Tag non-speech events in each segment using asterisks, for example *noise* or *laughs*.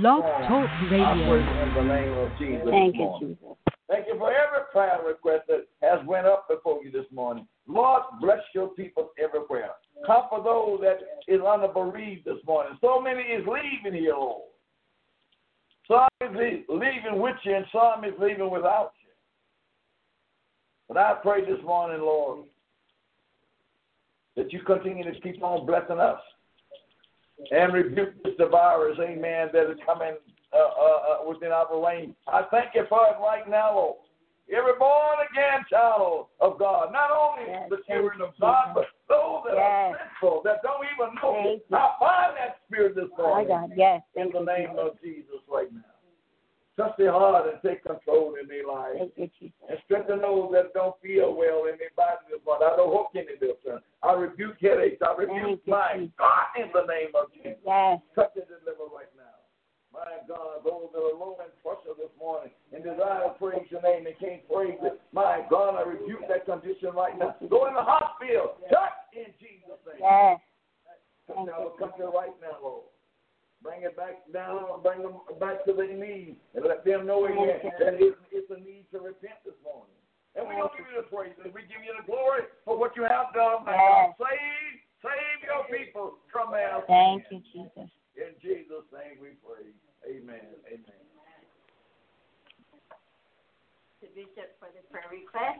Blog Talk Radio. In the name of Jesus. Thank you. Jesus. Thank you for every prayer request that has went up before you this morning. Lord, bless your people everywhere. Comfort those that is under bereaved this morning. So many is leaving here, Lord. Some is leaving with you, and some is leaving without you. But I pray this morning, Lord, that you continue to keep on blessing us and rebuke this virus, amen, that is coming uh, uh, uh, within our range. I thank you for it right now, Lord. Every born again child of God, not only Yes, the children of God, but those that are Yes. sinful, that don't even know. I find that spirit this morning. Oh My God, yes. in Thank the name of Jesus right now. Touch their heart and take control in their lives. Thank you, Jesus. And strengthen those that don't feel well in their body But. I don't hope any morning. I rebuke headaches. I rebuke Thank you, mind. Jesus. God, in the name of Jesus. Yes. Touch and deliver right now. My God, those that are low and pressure this morning and desire to praise your name and can't praise it. My God, I rebuke that condition right now. Go in the hospital. Touch in Jesus' name. Yes. Touch our country right now, Lord. Bring it back down, bring them back to their knees, and let them know again that it's, it's a need to repent this morning. And we don't give you the praise, and we give you the glory for what you have done. My God. Save, save your people from their Thank you, Jesus. In Jesus' name we pray. Amen. Amen. to Bishop for the prayer request.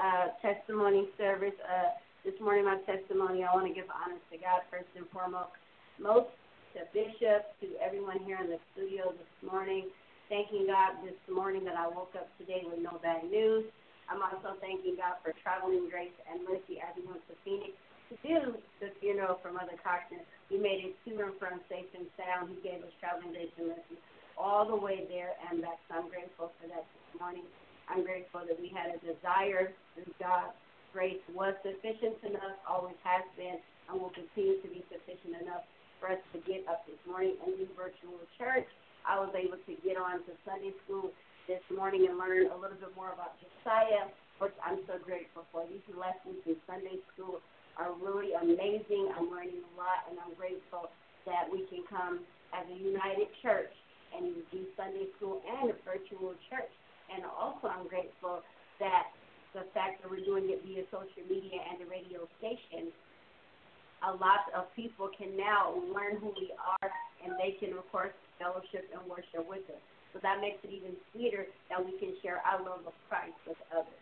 Uh, testimony service. Uh, this morning, my testimony, I want to give honor to God first and foremost. Most to Bishop, to everyone here in the studio this morning. Thanking God this morning that I woke up today with no bad news. I'm also thanking God for traveling grace and mercy as we went to Phoenix to do the funeral for Mother Cochran. We made it to and from safe and sound. He gave us traveling grace and mercy all the way there and back. So I'm grateful for that this morning. I'm grateful that we had a desire through God's grace was sufficient enough, always has been, and will continue to be sufficient enough for us to get up this morning and do virtual church. I was able to get on to Sunday school this morning and learn a little bit more about Josiah, which I'm so grateful for. These lessons in Sunday school are really amazing. I'm learning a lot, and I'm grateful that we can come as a united church and do Sunday school and a virtual church. And also, I'm grateful that the fact that we're doing it via social media and the radio station, a lot of people can now learn who we are, and they can, of course, fellowship and worship with us. So that makes it even sweeter that we can share our love of Christ with others.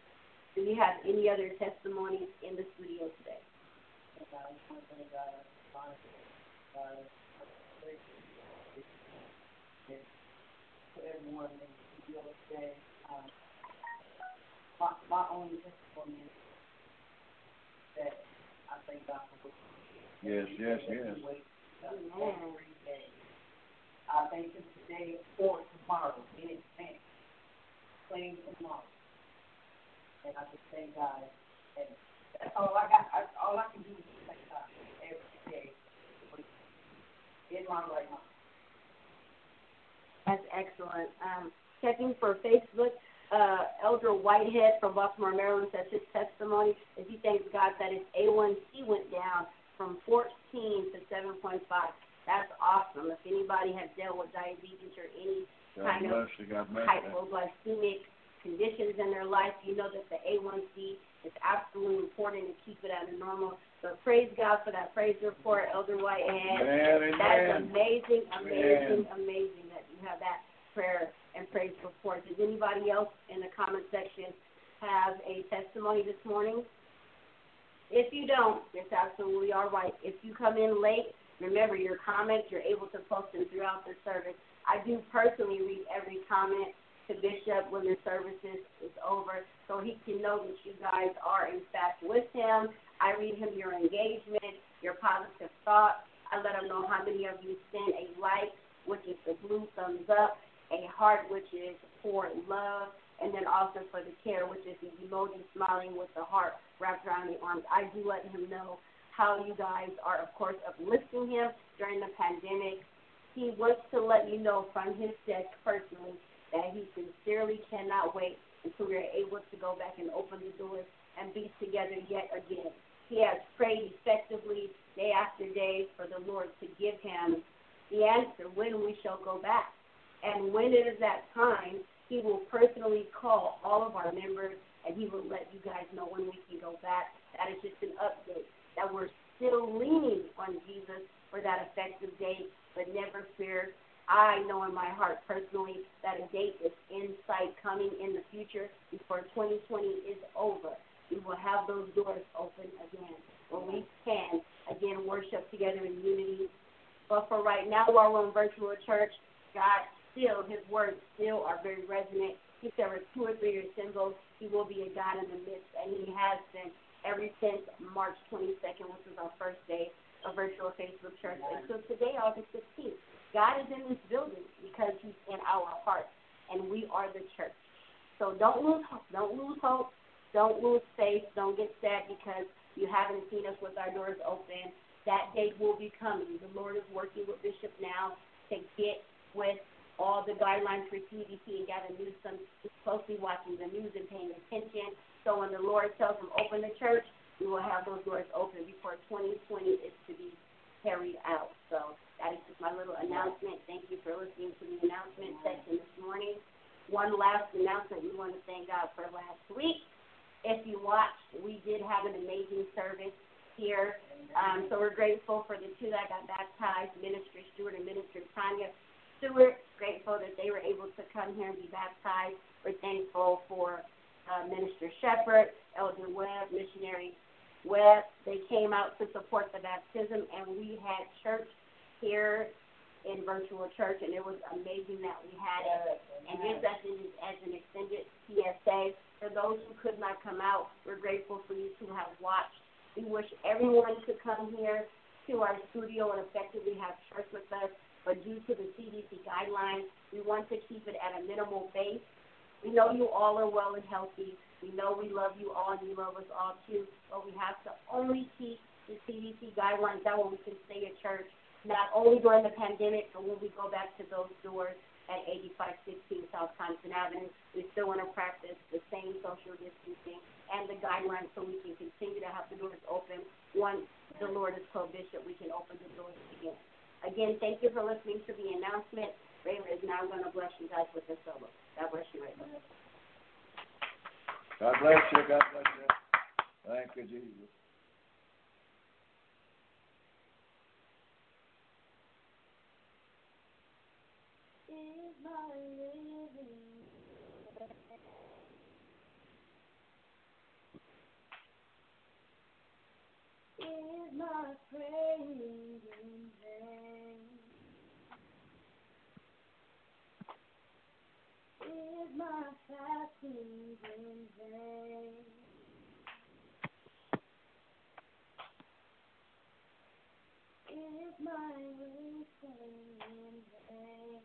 Do we have any other testimonies in the studio today? my, my only testimony is that I thank God for Yes, yes, yes. Every day. I thank Him today for tomorrow in advance. Playing tomorrow. And I just thank God. And that's all I got. I, all I can do is thank God every day. In my right mind. That's excellent. Um, checking for Facebook, uh, Elder Whitehead from Baltimore, Maryland says his testimony is he thanks God that his A1C went down from 14 to 7.5. That's awesome. If anybody has dealt with diabetes or any God kind of bless you. God bless you. hypoglycemic conditions in their life, you know that the A1C is absolutely important to keep it at a normal. So praise God for that praise report, Elder Whitehead. Amen, That's amazing, amazing, Amen. amazing that you have that prayer and praise report. Does anybody else in the comment section have a testimony this morning? If you don't, it's absolutely all right. If you come in late, remember your comments, you're able to post them throughout the service. I do personally read every comment to Bishop when the service is, over so he can know that you guys are in fact with him. I read him your engagement, your positive thoughts. I let him know how many of you sent a like, which is the blue thumbs up, a heart, which is for love, and then also for the care, which is the emoji smiling with the heart wrapped around the arms. I do let him know how you guys are, of course, uplifting him during the pandemic. He wants to let you know from his desk personally that he sincerely cannot wait until we are able to go back and open the doors and be together yet again. He has prayed effectively day after day for the Lord to give him the answer when we shall go back. And when it is that time, he will personally call all of our members and he will let you guys know when we can go back. That is just an update that we're still leaning on Jesus for that effective date, but never fear. I know in my heart personally that a date is in sight coming in the future before 2020 is over. We will have those doors open again where we can again worship together in unity. But for right now, while we're in virtual church, God still, His words still are very resonant. He said, "Where two or three are symbols, He will be a God in the midst," and He has been ever since March 22nd, which was our first day of virtual Facebook church. And so today, August 15th, God is in this building because He's in our hearts, and we are the church. So don't lose hope. Don't lose hope. Don't lose faith. Don't get sad because you haven't seen us with our doors open. That date will be coming. The Lord is working with Bishop now to get with all the guidelines for CDC and Gavin Newsom is closely watching the news and paying attention. So when the Lord tells him open the church, we will have those doors open before 2020 is to be carried out. So that is just my little announcement. Thank you for listening to the announcement section this morning. One last announcement we want to thank God for last week. If you watched, we did have an amazing service here. Um, so we're grateful for the two that got baptized, Minister Stewart and Minister Tanya Stewart. Grateful that they were able to come here and be baptized. We're thankful for uh, Minister Shepherd, Elder Webb, Missionary Webb. They came out to support the baptism, and we had church here in virtual church, and it was amazing that we had it. And just as an, as an extended PSA, for those who could not come out, we're grateful for you to have watched. We wish everyone could come here to our studio and effectively have church with us, but due to the CDC guidelines, we want to keep it at a minimal base. We know you all are well and healthy. We know we love you all and you love us all too, but we have to only keep the CDC guidelines. That way we can stay at church, not only during the pandemic, but when we go back to those doors at 8516 South Thompson Avenue. We still want to practice the same social distancing and the guidelines so we can continue to have the doors open. Once the Lord is pro-bishop, we can open the doors again. Again, thank you for listening to the announcement. Rayla is now going to bless you guys with the solo. God bless you, Rayla. God bless you. God bless you. Thank you, Jesus. is my living is my praying in vain? Is my in vain? Is my waiting in vain?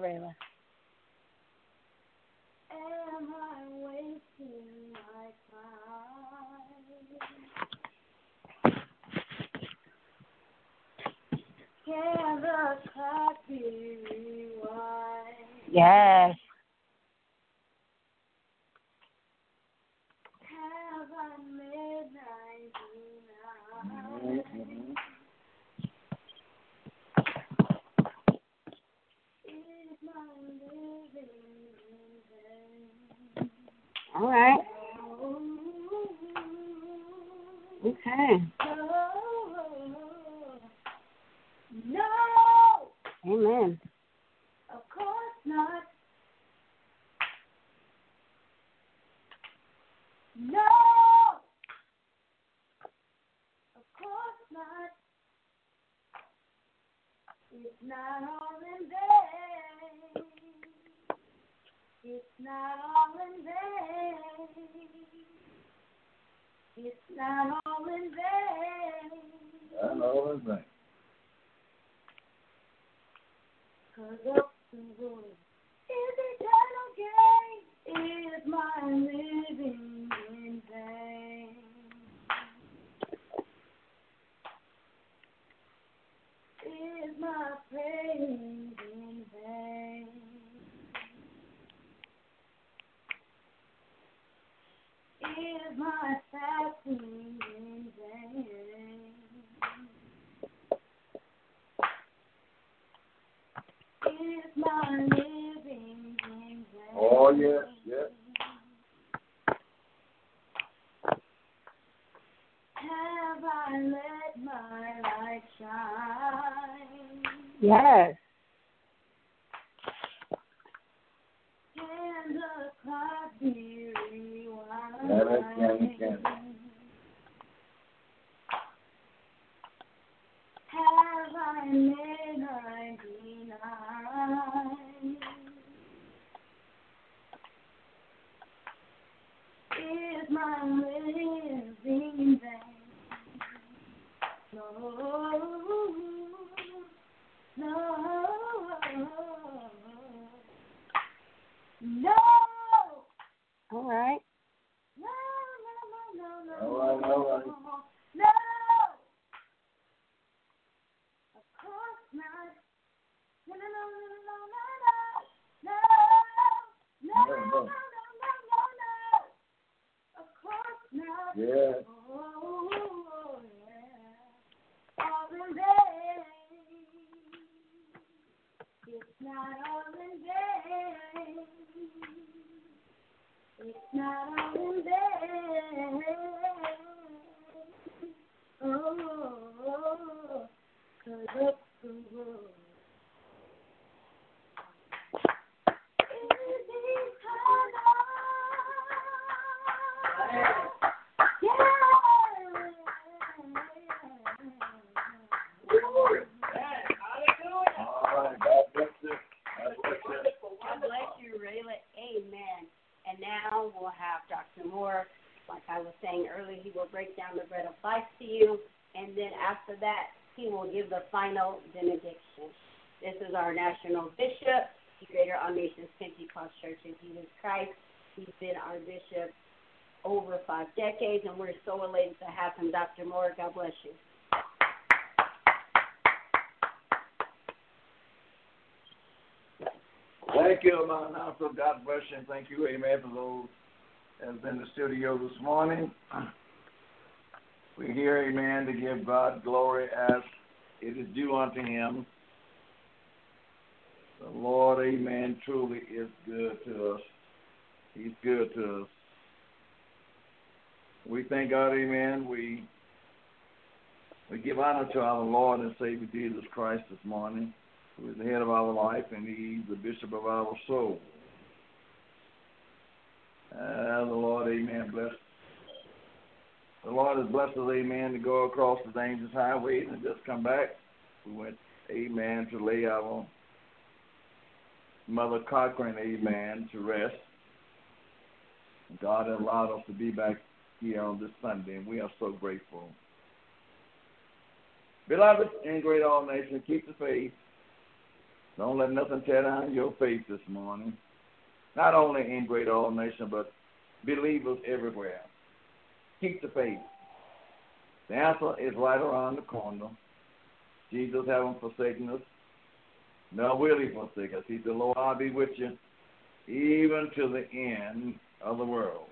Rayla. Am I wasting my time? Can the clock be? Yes. All right. So to have him. Dr. Moore, God bless you. Thank you, my announcer. God bless you, and thank you, amen, for those that's in the studio this morning. We're here, amen, to give God glory as it is due unto him. The Lord, amen, truly is good to us. He's good to us. We thank God, amen. We we give honor to our Lord and Savior Jesus Christ this morning who is the head of our life, and he's the bishop of our soul. Uh, the Lord, amen, bless. The Lord has blessed us, amen, to go across the dangerous highways and just come back. We went, amen, to lay our Mother Cochran, amen, to rest. God allowed us to be back here on this Sunday, and we are so grateful. Beloved, in great all nations, keep the faith. Don't let nothing tear down your faith this morning. Not only in great all nations, but believers everywhere. Keep the faith. The answer is right around the corner. Jesus haven't forsaken us, nor will he forsake us. He said, Lord, I'll be with you even to the end of the world.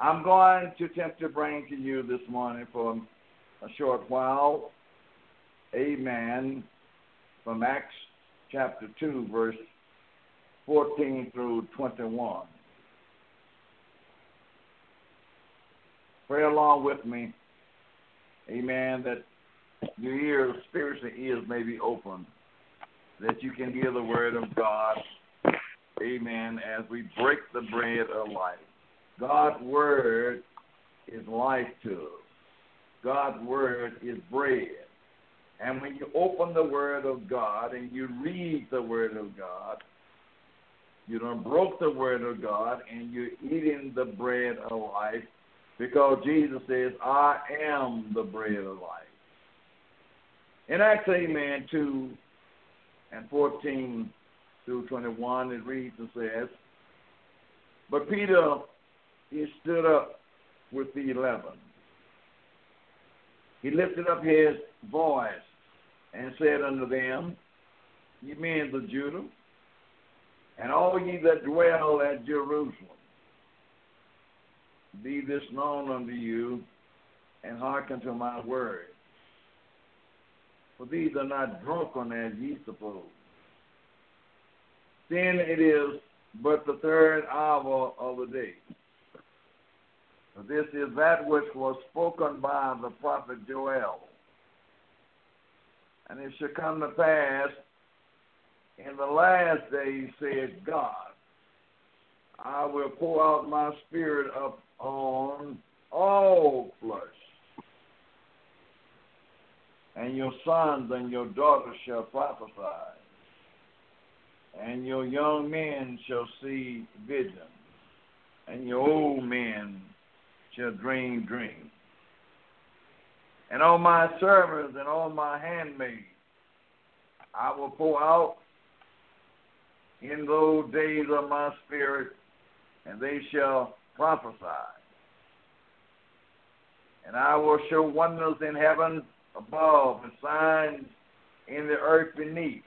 I'm going to attempt to bring to you this morning for a short while, amen, from Acts chapter 2, verse 14 through 21. Pray along with me, amen, that your ears, spiritual ears may be open, that you can hear the word of God, amen, as we break the bread of life. God's word is life to us. God's word is bread. And when you open the Word of God and you read the Word of God, you don't broke the Word of God and you're eating the bread of life Because Jesus says, I am the bread of life. In Acts, amen, 2 and 14 through 21, it reads and says, But Peter, he stood up with the eleven. He lifted up his voice and said unto them, Ye men of Judah, and all ye that dwell at Jerusalem, be this known unto you, and hearken to my word. For these are not drunken as ye suppose. Then it is but the third hour of the day. This is that which was spoken by the prophet Joel. And it shall come to pass in the last days, said God, I will pour out my spirit upon all flesh. And your sons and your daughters shall prophesy, and your young men shall see visions, and your old men shall dream dreams. And on my servants and on my handmaids I will pour out in those days of my spirit, and they shall prophesy. And I will show wonders in heaven above and signs in the earth beneath,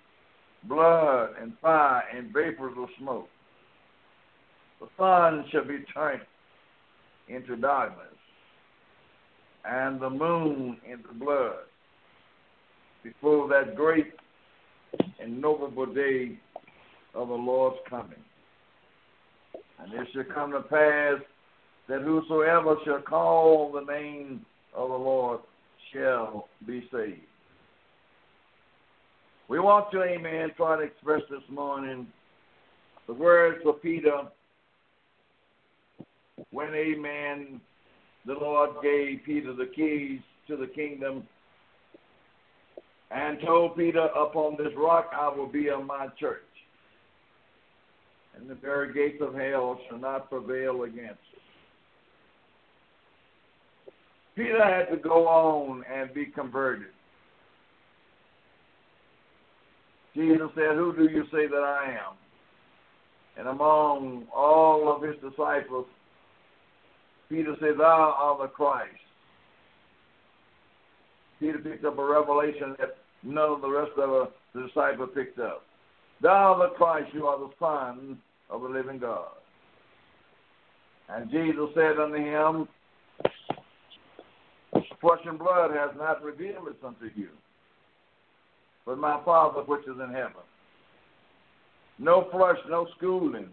blood and fire and vapors of smoke. The sun shall be turned into darkness, and the moon into blood before that great and notable day of the Lord's coming. And it shall come to pass that whosoever shall call the name of the Lord shall be saved. We want to, amen, try to express this morning the words of Peter when, amen, the Lord gave Peter the keys to the kingdom and told Peter, Upon this rock I will build my church, and the very gates of hell shall not prevail against it. Peter had to go on and be converted. Jesus said, Who do you say that I am? And among all of his disciples, Peter said, Thou art the Christ. Peter picked up a revelation that none of the rest of the disciples picked up. Thou art the Christ, you are the Son of the living God. And Jesus said unto him, Flesh and blood has not revealed this unto you, but my Father which is in heaven. No flesh, no schooling.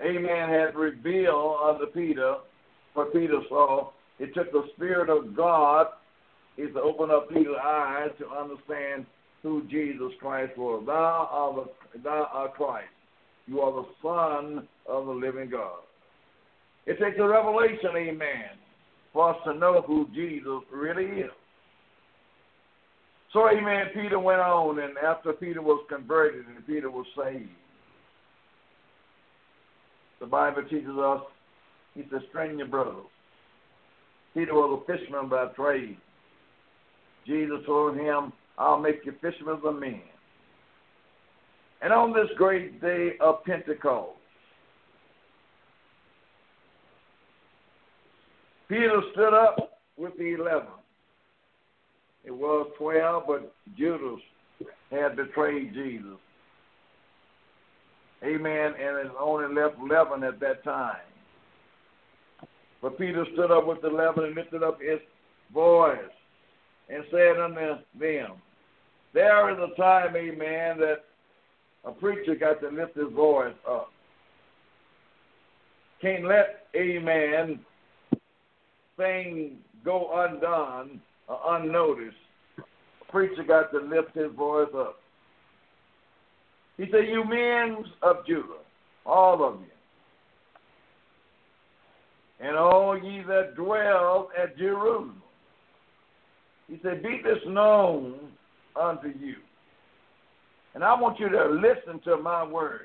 Amen. Had revealed unto Peter for Peter saw. It took the Spirit of God is to open up Peter's eyes to understand who Jesus Christ was. Thou art, the, thou art Christ. You are the Son of the living God. It takes a revelation, amen, for us to know who Jesus really is. So, amen, Peter went on, and after Peter was converted and Peter was saved, the Bible teaches us, he said, strain your brothers. Peter was a fisherman by trade. Jesus told him, I'll make you fishermen of men. And on this great day of Pentecost, Peter stood up with the eleven. It was twelve, but Judas had betrayed Jesus. Amen. And it only left eleven at that time. But Peter stood up with the eleven and lifted up his voice and said unto them, There is a time, amen, that a preacher got to lift his voice up. Can't let, amen, things go undone or unnoticed. A preacher got to lift his voice up. He said, You men of Judah, all of you, and all ye that dwell at Jerusalem. He said, Be this known unto you. And I want you to listen to my word.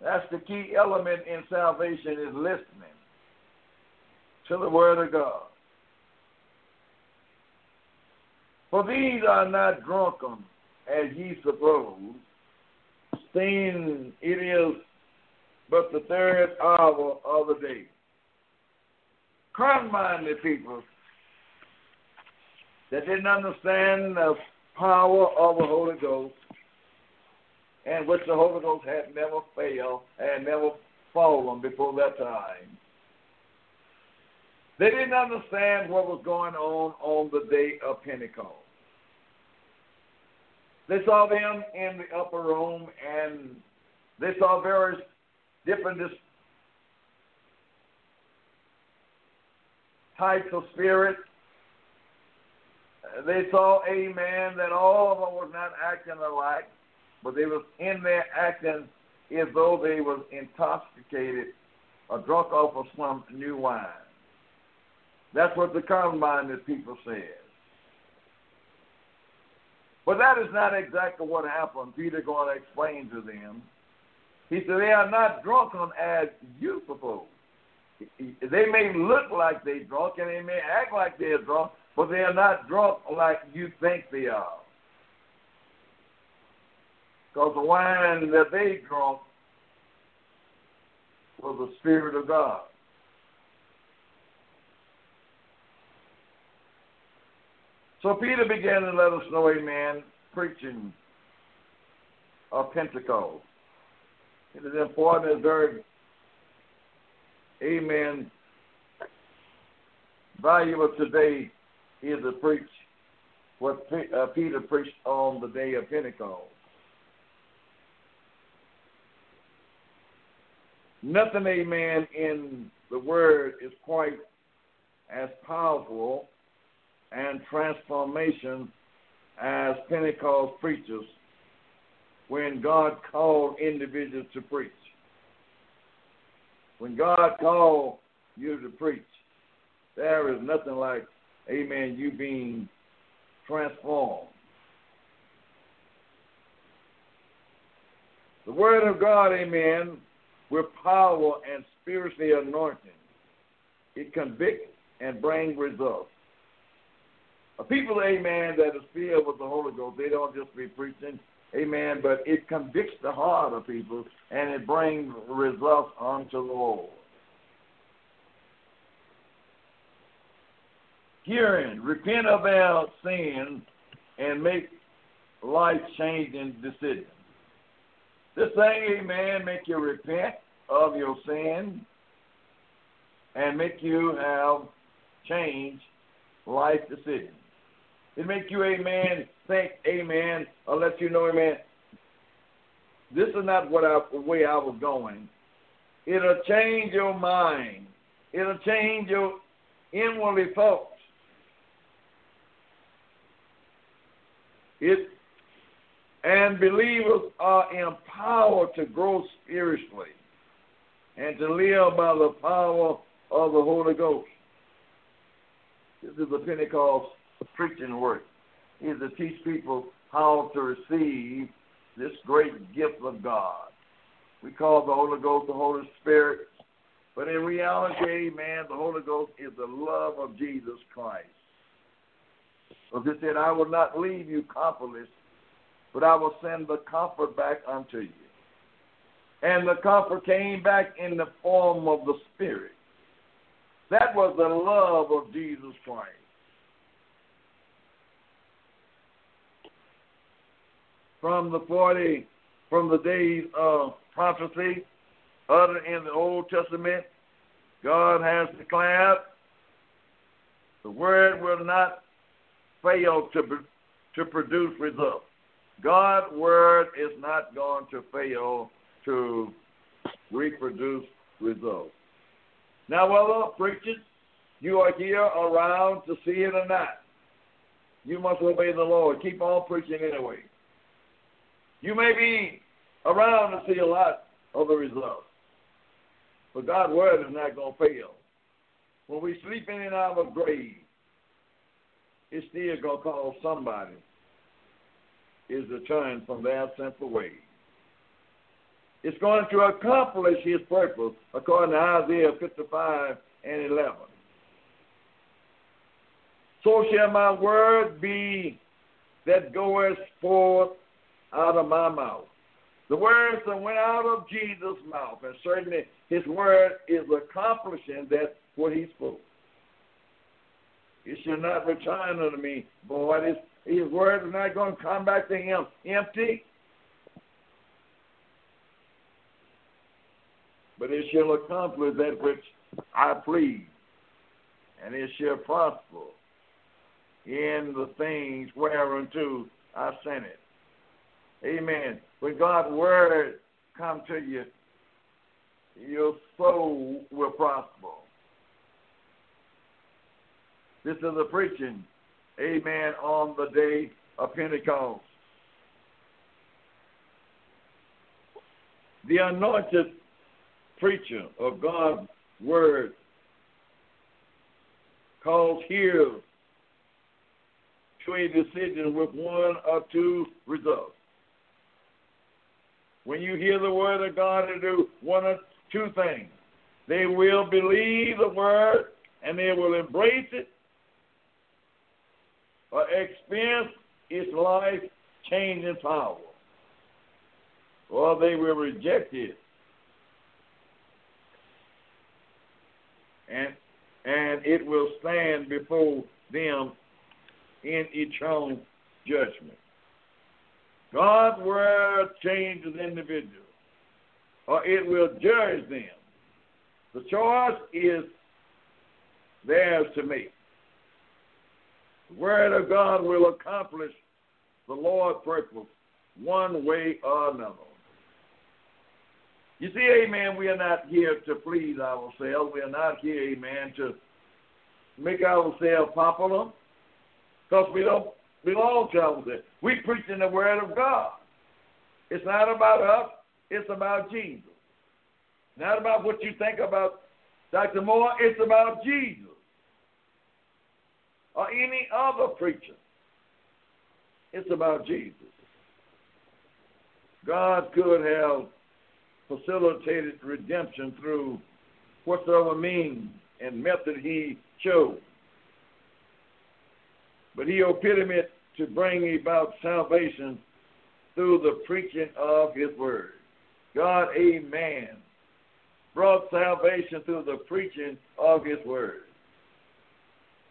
That's the key element in salvation is listening to the word of God. For these are not drunken, as ye suppose, seeing it is but the third hour of the day. Carnal-minded people that didn't understand the power of the Holy Ghost, and which the Holy Ghost had never failed and never fallen before that time. They didn't understand what was going on on the day of Pentecost. They saw them in the upper room and they saw various different types of spirits. Uh, they saw, amen, that all of them was not acting alike, but they was in there acting as though they was intoxicated or drunk off of some new wine. That's what the carnal-minded people said. But that is not exactly what happened. Peter going to explain to them. He said, they are not drunken as you suppose. They may look like they're drunk and they may act like they're drunk, but they are not drunk like you think they are. Because the wine that they drunk was the Spirit of God. So Peter began to let us know, amen, preaching of Pentecost. It is important, it's very, amen, valuable today is to preach what uh, Peter preached on the day of Pentecost. Nothing, amen, in the word is quite as powerful and transformation as Pentecost preachers when God called individuals to preach. When God called you to preach, there is nothing like, amen, you being transformed. The Word of God, amen, with power and spiritually anointing, it convicts and brings results. A people, amen, that is filled with the Holy Ghost, they don't just be preaching, amen, but it convicts the heart of people and it brings results unto the Lord. Hearing, repent of our sins and make life changing decisions. This thing, amen, make you repent of your sin and make you have change life decisions. It make you, a amen, think, amen, or let you know, amen, this is not what I, the way I was going. It'll change your mind. It'll change your inwardly thoughts. It and believers are empowered to grow spiritually and to live by the power of the Holy Ghost. This is the Pentecost preaching work is to teach people how to receive this great gift of God. We call the Holy Ghost the Holy Spirit, but in reality, man, the Holy Ghost is the love of Jesus Christ. So he said, I will not leave you comfortless, but I will send the comfort back unto you. And the comfort came back in the form of the Spirit. That was the love of Jesus Christ. From the 40, from the days of prophecy uttered in the Old Testament, God has declared the word will not fail to, to produce results. God's word is not going to fail to reproduce results. Now, whether preachers, you are here around to see it or not, you must obey the Lord. Keep on preaching anyway. You may be around to see a lot of the results, but God's word is not going to fail. When we sleeping in our grave, it's still going to call somebody is to turn from their sinful ways. It's going to accomplish his purpose according to Isaiah 55 and 11. So shall my word be that goeth forth out of my mouth. The words that went out of Jesus' mouth, and certainly his word is accomplishing that what he spoke. It shall not return unto me, boy. His, his word is not going to come back to him empty. But it shall accomplish that which I please, and it shall prosper in the things whereunto I sent it. Amen. When God's word come to you, your soul will prosper. This is the preaching, amen, on the day of Pentecost. The anointed preacher of God's word calls here to a decision with one or two results. When you hear the word of God, to do one or two things. They will believe the word and they will embrace it or experience its life changing power. Or they will reject it. And and it will stand before them in eternal judgment. God's word changes individuals, or it will judge them. The choice is theirs to make. The word of God will accomplish the Lord's purpose one way or another. You see, amen, we are not here to please ourselves. We are not here, amen, to make ourselves popular because we don't belong to ourselves. We preach in the Word of God. It's not about us, it's about Jesus. Not about what you think about Dr. Moore, it's about Jesus or any other preacher. It's about Jesus. God could have facilitated redemption through whatsoever means and method he chose. But he epitomed it to bring about salvation through the preaching of his word. God, amen, brought salvation through the preaching of his word.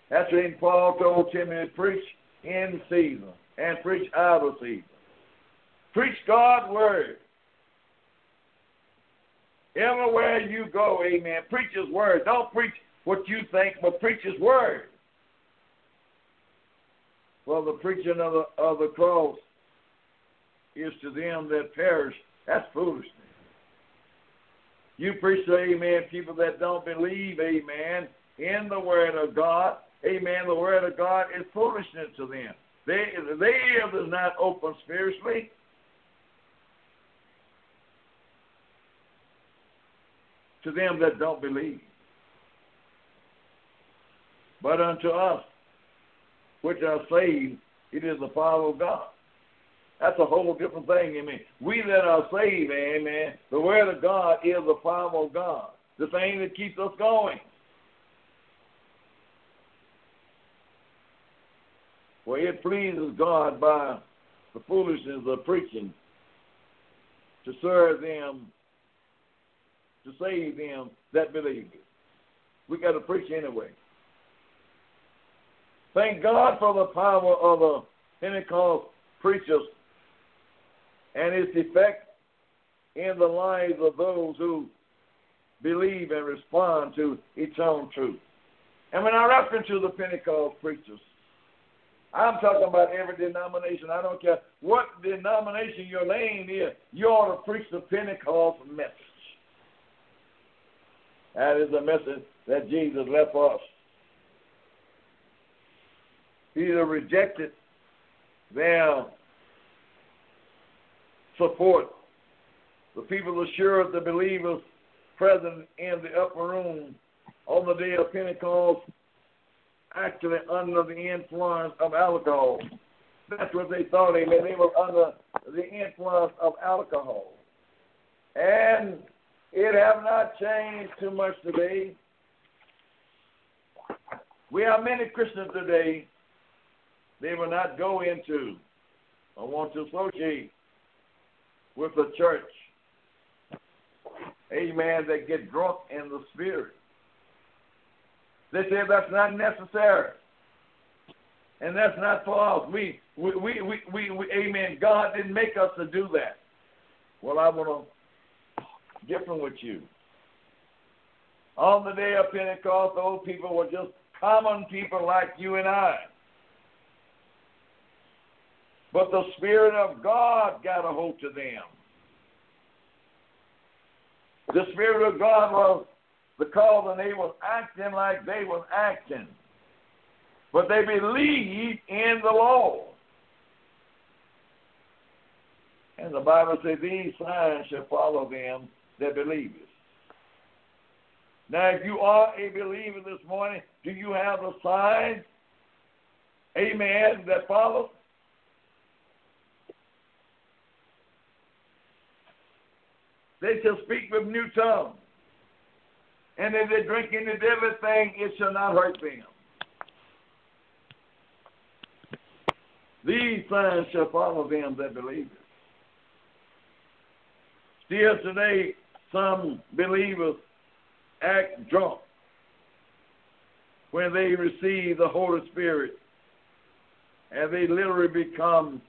That's when Paul told Timothy, preach in season and preach out of season. Preach God's word. Everywhere you go, amen, preach his word. Don't preach what you think, but preach his word. Well, the preaching of the, of the cross is to them that perish. That's foolishness. You preach to, amen, people that don't believe, amen, in the word of God. Amen. The word of God is foolishness to them. They, their ears not open spiritually. To them that don't believe. But unto us, which are saved, it is the power of God. That's a whole different thing, amen. We that are saved, amen, the word of God is the power of God, the thing that keeps us going. For it pleases God by the foolishness of preaching to serve them, to save them that believe. We got to preach anyway. Thank God for the power of the Pentecost preachers and its effect in the lives of those who believe and respond to eternal truth. And when I refer to the Pentecost preachers, I'm talking about every denomination. I don't care what denomination you're laying in, you ought to preach the Pentecost message. That is the message that Jesus left us. He either rejected their support. The people assured the believers present in the upper room on the day of Pentecost actually under the influence of alcohol. That's what they thought, amen. They were under the influence of alcohol. And it have not changed too much today. We have many Christians today, they will not go into or want to associate with the church. Amen. That get drunk in the spirit. They say that's not necessary. And that's not for us. We, we, we, we, we, we amen. God didn't make us to do that. Well, I want to different with you. On the day of Pentecost, those people were just common people like you and I. But the Spirit of God got a hold to them. The Spirit of God was because they was acting like they was acting. But they believed in the Lord. And the Bible says these signs shall follow them that believe it. Now, if you are a believer this morning, do you have the signs, amen, that follow? They shall speak with new tongues. And if they drink any deadly thing, it shall not hurt them. These signs shall follow them that believe it. Still today, some believers act drunk when they receive the Holy Spirit and they literally become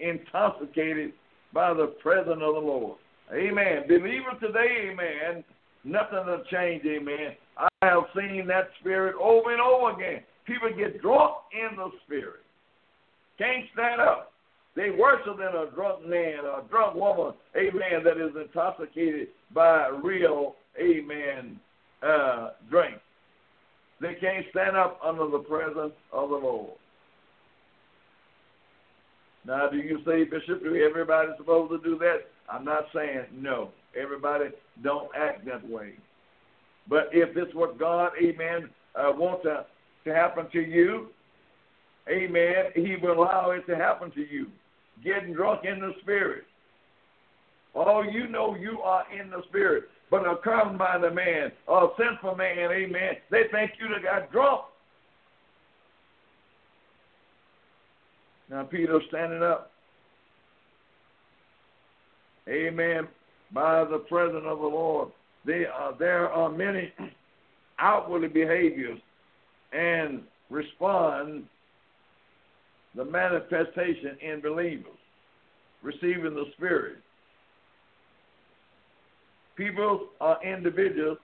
intoxicated by the presence of the Lord. Amen. Believers today, amen, nothing will change, amen. I have seen that spirit over and over again. People get drunk in the spirit. Can't stand up. They worse than a drunk man or a drunk woman, amen, that is intoxicated by real, amen, uh, drink. They can't stand up under the presence of the Lord. Now, do you say, Bishop, do everybody supposed to do that? I'm not saying no. Everybody don't act that way. But if it's what God, amen, uh, wants to, to happen to you, amen, he will allow it to happen to you. Getting drunk in the spirit. Oh, you know you are in the spirit. But a carnal minded man, a sinful man, amen, they think you have got drunk. Now Peter standing up. Amen. By the presence of the Lord. They are, there are many *clears throat* outwardly behaviors and respond the manifestation in believers, receiving the Spirit. People are individuals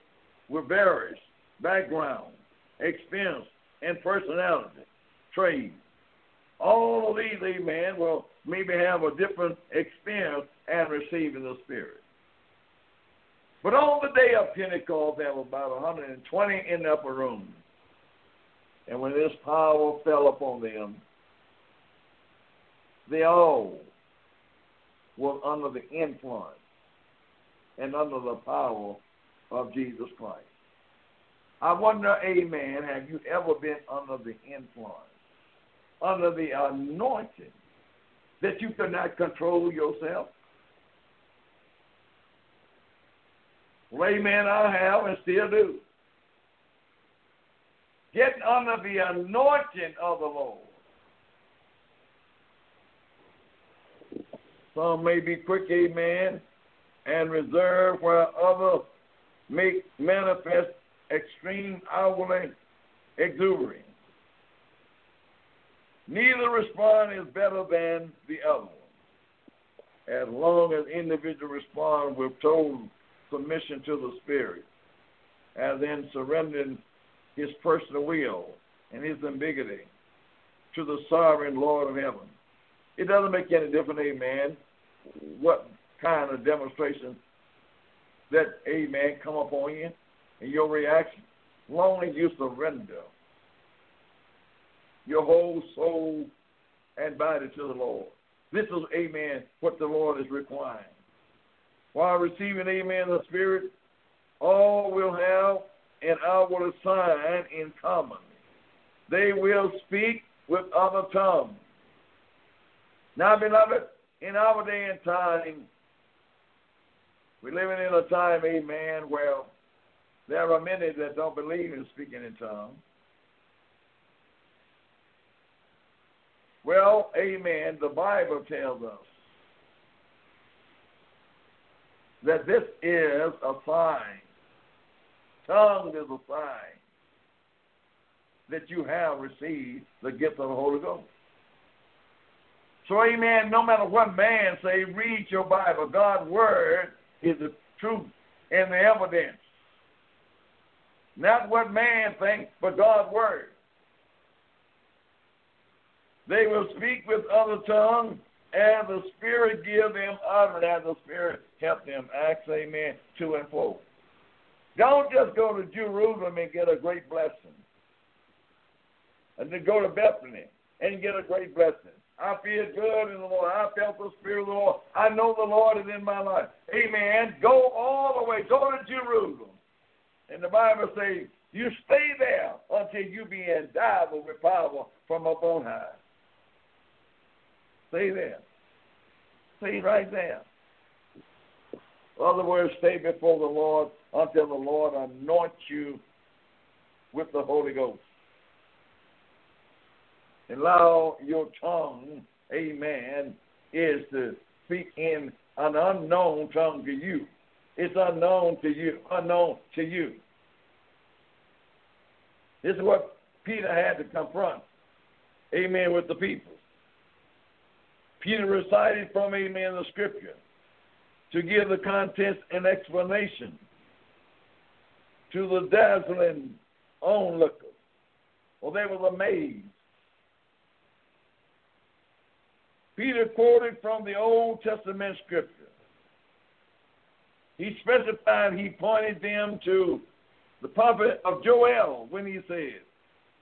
with various background, experience, and personality, trade. All of these, amen, will maybe have a different experience and receiving the Spirit. But on the day of Pentecost, there were about 120 in the upper room. And when this power fell upon them, they all were under the influence and under the power of Jesus Christ. I wonder, amen, have you ever been under the influence, under the anointing, that you cannot control yourself? Amen, I have and still do. Get under the anointing of the Lord. Some may be quick, amen, and reserve while others make manifest extreme outwardly exuberance. Neither response is better than the other As long as individual respond with total submission to the Spirit, as in surrendering his personal will and his ambiguity to the sovereign Lord of heaven. It doesn't make any difference, amen, what kind of demonstration that amen come upon you and your reaction. Long as you surrender your whole soul and body to the Lord. This is, amen, what the Lord is requiring. While receiving, amen, the Spirit, all will have an outward sign in common. They will speak with other tongues. Now, beloved, in our day and time, We're living in a time, amen, where there are many that don't believe in speaking in tongues. Well, amen, the Bible tells us that this is a sign. Tongue is a sign that you have received the gift of the Holy Ghost. So, amen, no matter what man say, read your Bible. God's word is the truth and the evidence. Not what man thinks, but God's word. They will speak with other tongues, and the Spirit give them utterance, and the Spirit help them. Acts, amen, to and fro. Don't just go to Jerusalem and get a great blessing. And then go to Bethany and get a great blessing. I feel good in the Lord. I felt the Spirit of the Lord. I know the Lord is in my life. Amen. Go all the way. Go to Jerusalem. And the Bible says, you stay there until you be endowed with power from up on high. Stay there. Stay right there. In other words, stay before the Lord until the Lord anoints you with the Holy Ghost. Allow your tongue, amen, is to speak in an unknown tongue to you. It's unknown to you, unknown to you. This is what Peter had to confront, amen, with the people. Peter recited from, amen, the scripture to give the contents and explanation to the dazzling onlookers. Well, they were amazed. Peter quoted from the Old Testament scripture. He specified, he pointed them to the prophet of Joel when he said,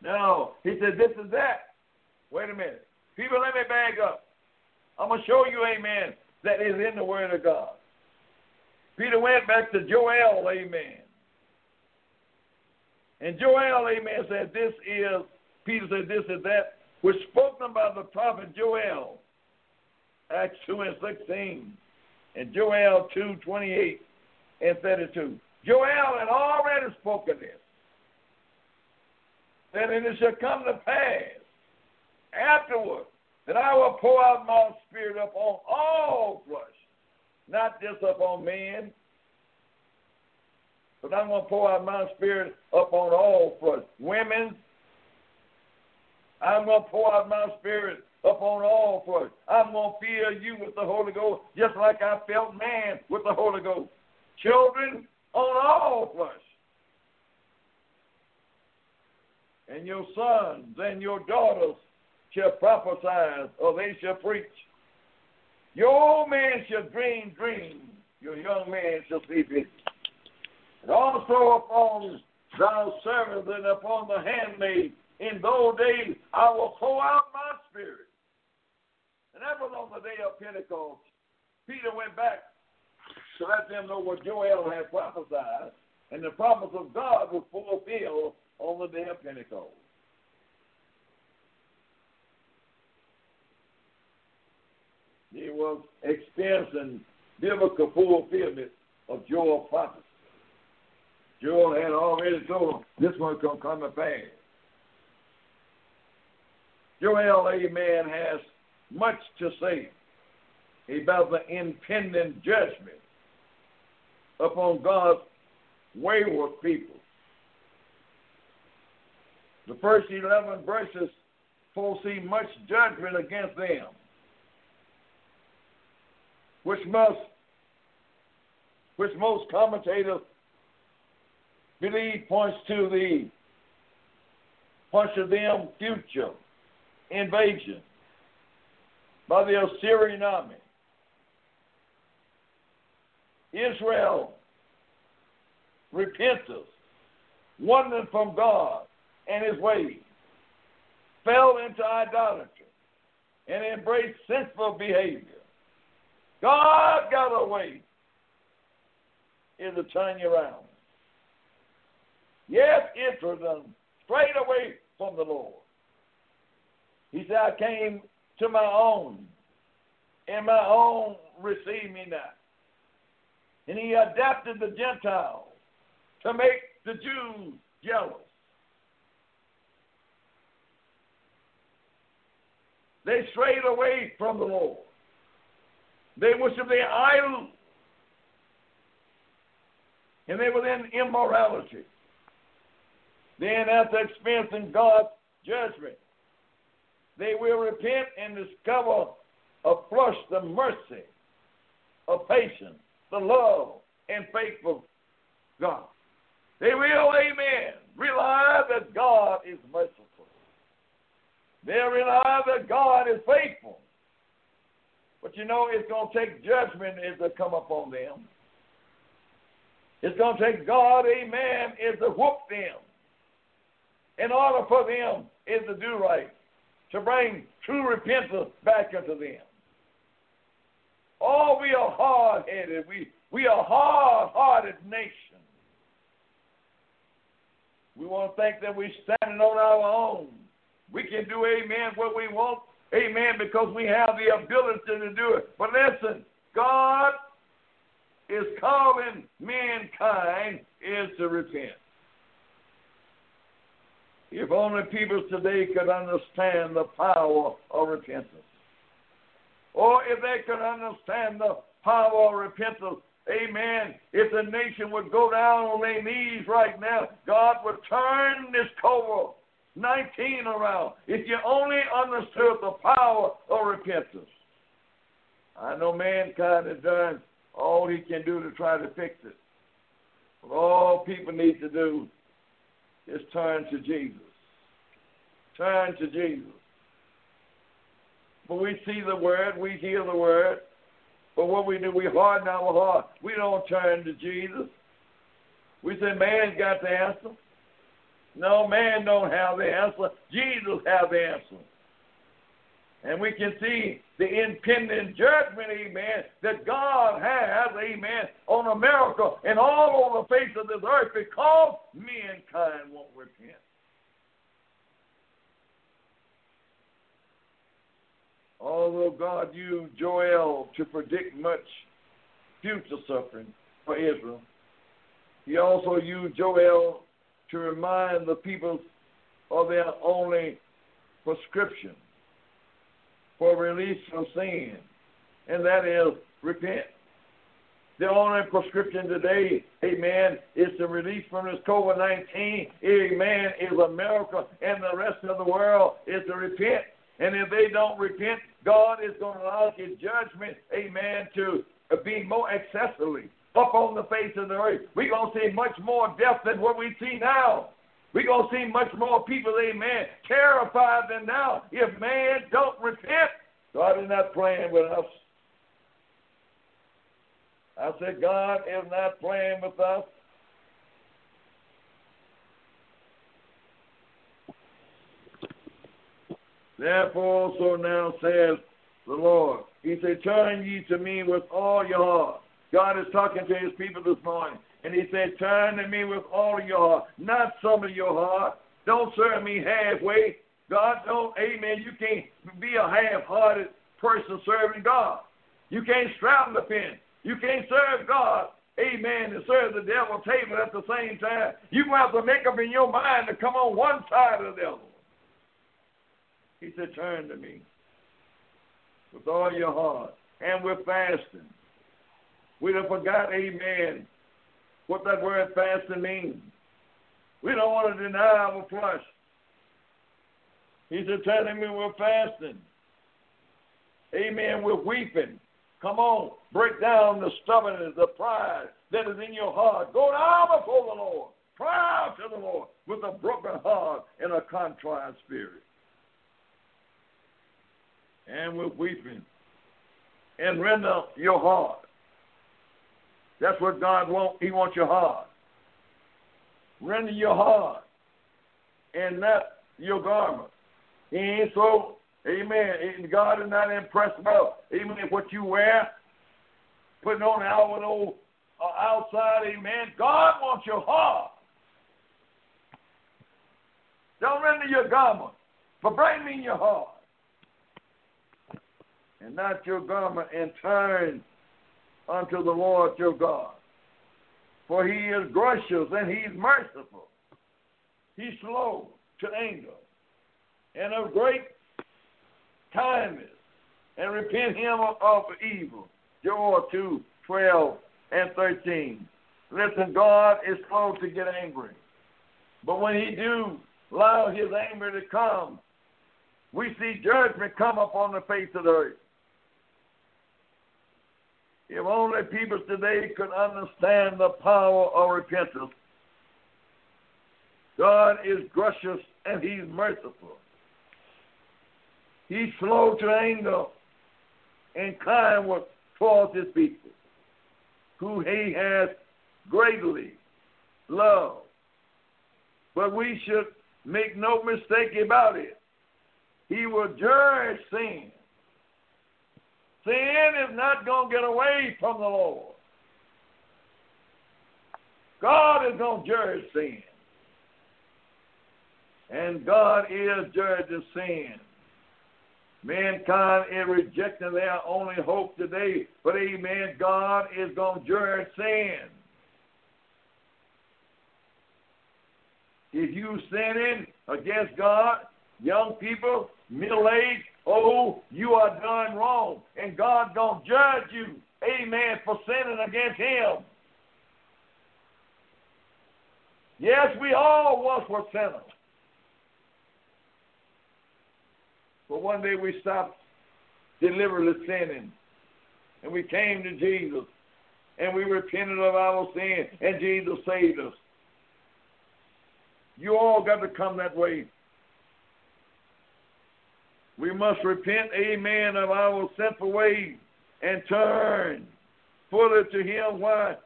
Now, he said, This is that. Wait a minute. People, let me back up. I'm going to show you, amen, that is in the Word of God. Peter went back to Joel, amen. And Joel, amen, said, This is, Peter said, This is that, was spoken by the prophet Joel. Acts 2 and 16. And Joel 2, 28 and 32. Joel had already spoken this. That it shall come to pass afterward that I will pour out my spirit upon all flesh, not just upon men, but I'm going to pour out my spirit upon all flesh. Women, I'm going to pour out my spirit upon all flesh. I'm going to fill you with the Holy Ghost just like I felt man with the Holy Ghost. Children, on all flesh. And your sons and your daughters shall prophesy, or they shall preach. Your old man shall dream dreams, your young man shall see visions. And also upon thy servants and upon the handmaid, in those days I will pour out my spirit. And that was on the day of Pentecost. Peter went back to let them know what Joel had prophesied, and the promise of God was fulfilled on the day of Pentecost. He was experiencing biblical fulfillment of Joel's prophecy. Joel had already told him this one's going to come to pass. Joel, amen, has much to say about the impending judgment upon God's wayward people. The first 11 verses foresee much judgment against them, which must, which most commentators believe points to the points to them future invasion by the Assyrian army. Israel repentance, wandering from God and his ways, fell into idolatry and embraced sinful behavior. God got a way is to turn you around. Yes, Israel straight away from the Lord. He said, I came to my own, and my own received me not. And he adapted the Gentiles to make the Jews jealous. They strayed away from the Lord. They worship their idol. And they were in immorality. Then, after experiencing God's judgment, they will repent and discover afresh the mercy of patience, the love and faithful God. They will, amen, realize that God is merciful. They'll realize that God is faithful. But you know, it's going to take judgment as to come upon them. It's going to take God, amen, is to whoop them. In order for them is to do right, to bring true repentance back into them. Oh, we are hard headed. We, we are hard hearted nation. We want to think that we're standing on our own. We can do, amen, what we want, amen, because we have the ability to do it. But listen, God is calling mankind is to repent. If only people today could understand the power of repentance. Or if they could understand the power of repentance, amen, if the nation would go down on their knees right now, God would turn this COVID 19 around. If you only understood the power of repentance. I know mankind has done all he can do to try to fix it. But all people need to do is turn to Jesus. Turn to Jesus. But we see the word, we hear the word. But what we do, we harden our heart. We don't turn to Jesus. We say, man's got the answer. No, man don't have the answer. Jesus has the answer. And we can see the impending judgment, amen, that God has, amen, on America and all over the face of this earth because mankind won't repent. Although God used Joel to predict much future suffering for Israel, he also used Joel to remind the people of their only prescription for release from sin, and that is repent. The only prescription today, amen, is to release from this COVID 19, amen, is America and the rest of the world is to repent. And if they don't repent, God is going to allow his judgment, amen, to be more excessively up on the face of the earth. We're going to see much more death than what we see now. We're going to see much more people, amen, terrified than now if man don't repent. God is not playing with us. I said, God is not playing with us. Therefore also now says the Lord. He said, Turn ye to me with all your heart. God is talking to his people this morning. And he said, Turn to me with all of your heart, not some of your heart. Don't serve me halfway. God don't, amen. You can't be a half hearted person serving God. You can't straddle the fence. You can't serve God, amen, and serve the devil table at the same time. Going have to make up in your mind to come on one side of the devil. He said, Turn to me with all your heart and with fasting. We have forgot, amen, what that word fasting means. We don't want to deny our flesh. He said, telling me we're fasting. Amen. We're weeping. Come on. Break down the stubbornness, the pride that is in your heart. Go down before the Lord. Cry out to the Lord with a broken heart and a contrite spirit. And we're weeping. And render your heart. That's what God wants. He wants your heart. Render your heart and not your garment. He ain't so, amen. God is not impressed about, amen, what you wear, putting on outward old uh, outside, amen. God wants your heart. Don't render your garment, but bring me your heart. And not your garment and turn unto the Lord your God. For he is gracious and he's merciful. He's slow to anger and of great kindness and repent him of, of evil. Joel 2, 12 and 13. Listen, God is slow to get angry. But when he do allow his anger to come, we see judgment come upon the face of the earth. If only people today could understand the power of repentance. God is gracious and He's merciful. He's slow to anger and kind towards His people, who He has greatly loved. But we should make no mistake about it. He will judge sin. Sin is not going to get away from the Lord. God is going to judge sin. And God is judging sin. Mankind is rejecting their only hope today. But amen, God is going to judge sin. If you sinning against God, young people, middle age, oh, you are done wrong. And God gonna judge you, amen, for sinning against him. Yes, we all once were sinners. But one day we stopped deliberately sinning. And we came to Jesus. And we repented of our sin. And Jesus saved us. You all got to come that way. We must repent, amen, of our sinful ways and turn fully to Him while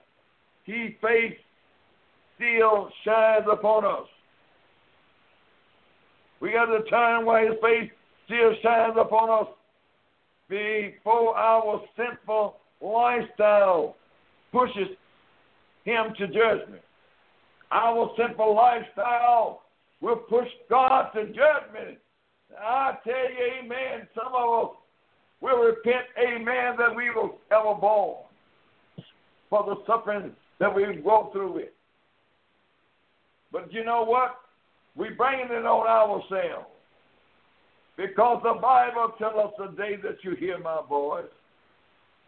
His face still shines upon us. We got to turn while His face still shines upon us before our sinful lifestyle pushes Him to judgment. Our sinful lifestyle will push God to judgment I tell you, amen, some of us will repent, amen, that we were ever born for the suffering that we go through with. But you know what? We bring it on ourselves. Because the Bible tells us the day that you hear my voice,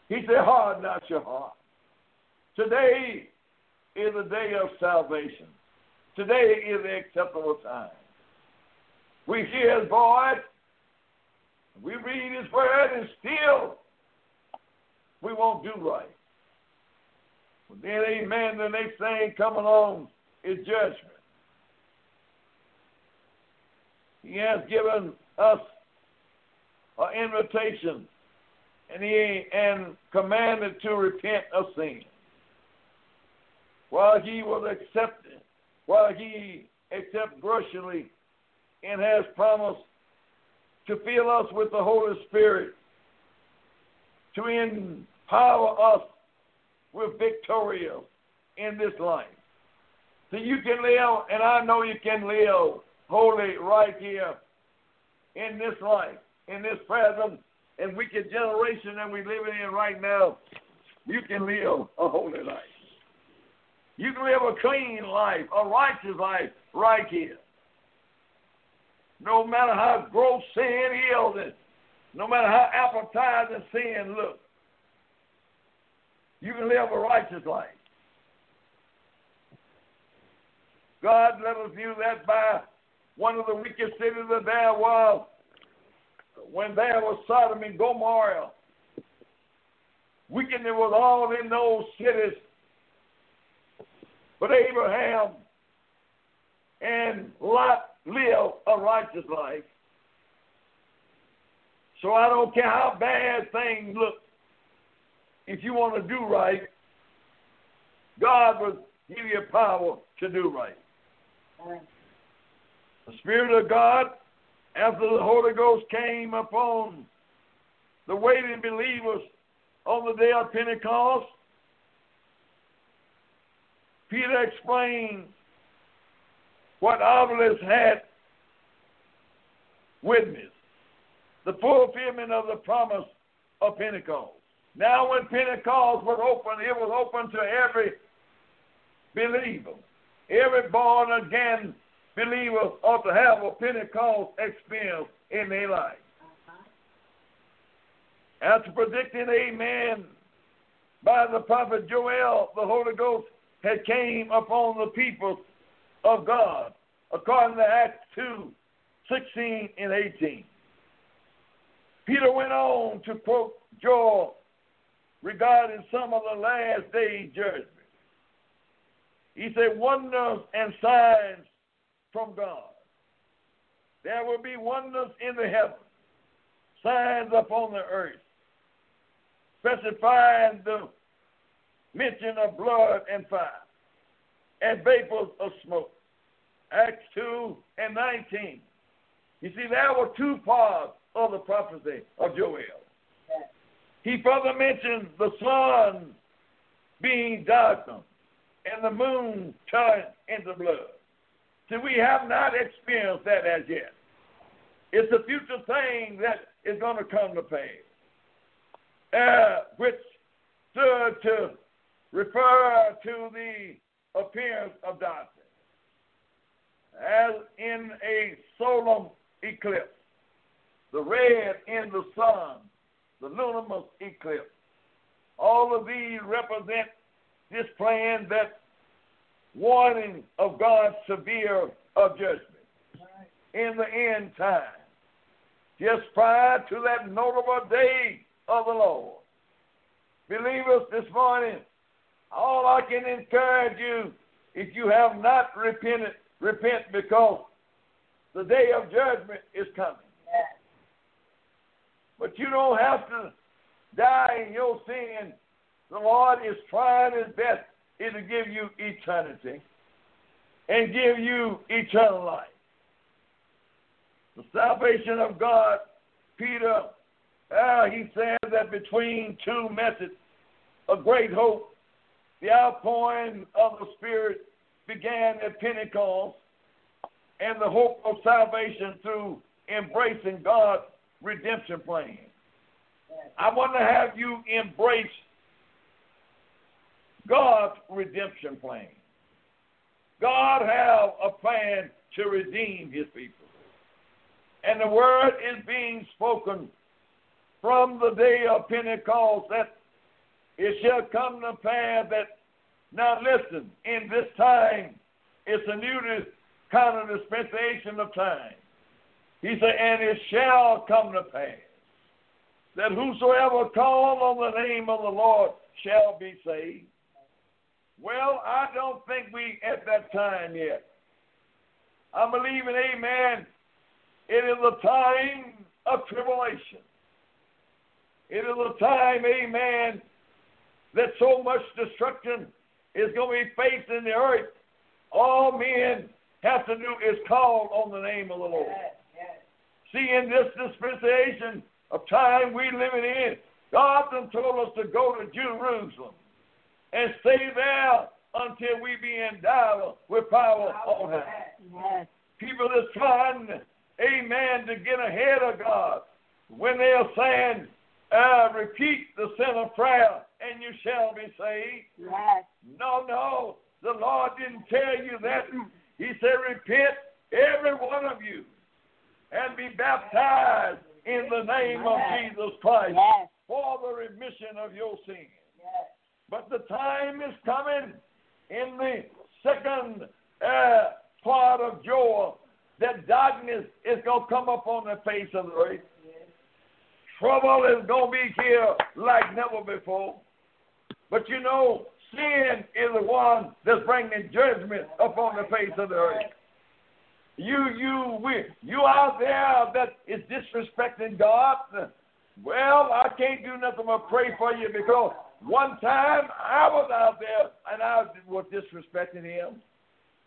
he said, harden not your heart. Today is the day of salvation. Today is the acceptable time. We hear his voice. We read his word and still we won't do right. Then, amen, the next thing coming along is judgment. He has given us an invitation and he and commanded to repent of sin. While he was accepted, while he accepted graciously and has promised to fill us with the Holy Spirit to empower us with victoria in this life. So you can live, and I know you can live holy right here in this life, in this present and wicked generation that we're living in right now. You can live a holy life. You can live a clean life, a righteous life right here no matter how gross sin is, no matter how appetizing sin looks, you can live a righteous life. God let us view that by one of the weakest cities that there was when there was Sodom and Gomorrah. Wickedness was all in those cities. But Abraham and Lot live a righteous life. So I don't care how bad things look. If you want to do right, God will give you power to do right. The Spirit of God, after the Holy Ghost came upon the waiting believers on the day of Pentecost, Peter explained what Obelisk had witnessed the fulfillment of the promise of Pentecost. Now, when Pentecost was open, it was open to every believer. Every born again believer ought to have a Pentecost experience in their life. After predicting, amen, by the prophet Joel, the Holy Ghost had came upon the people of God, according to Acts 2, 16 and 18. Peter went on to quote Joel regarding some of the last day judgment. He said, wonders and signs from God. There will be wonders in the heavens, signs upon the earth, specifying the mention of blood and fire and vapors of smoke. Acts 2 and 19. You see, there were two parts of the prophecy of Joel. He further mentions the sun being darkened and the moon turned into blood. See, we have not experienced that as yet. It's a future thing that is going to come to pass, uh, which stood to refer to the appearance of darkness, as in a solar eclipse, the red in the sun, the lunar eclipse. All of these represent this plan that warning of God's severe of judgment in the end time, just prior to that notable day of the Lord. Believers, this morning, all I can encourage you, if you have not repented, repent because the day of judgment is coming. But you don't have to die in your sin. The Lord is trying his best to give you eternity and give you eternal life. The salvation of God, Peter, uh, he said that between two methods a great hope, the outpouring of the Spirit began at Pentecost, and the hope of salvation through embracing God's redemption plan. I want to have you embrace God's redemption plan. God have a plan to redeem his people. And the word is being spoken from the day of Pentecost that it shall come to pass that now listen, in this time it's a new kind of dispensation of time. He said, and it shall come to pass that whosoever call on the name of the Lord shall be saved. Well, I don't think we at that time yet. I'm believing, amen, it is a time of tribulation. It is a time, amen, that so much destruction is going to be faced in the earth. All men have to do is call on the name of the Lord. Yes, yes. See, in this dispensation of time we living in, God has told us to go to Jerusalem and stay there until we be endowed with power on high. Yes. People is trying, amen, to get ahead of God when they are saying, uh, repeat the sinner prayer and you shall be saved. Yes. No, no, the Lord didn't tell you that. He said, repent, every one of you, and be baptized in the name of Jesus Christ yes. for the remission of your sins. But the time is coming in the second uh, part of Joel that darkness is going to come up on the face of the earth. Trouble is going to be here like never before. But you know, sin is the one that's bringing judgment upon the face of the earth. You, you, we, you out there that is disrespecting God. Well, I can't do nothing but pray for you because one time I was out there and I was disrespecting him.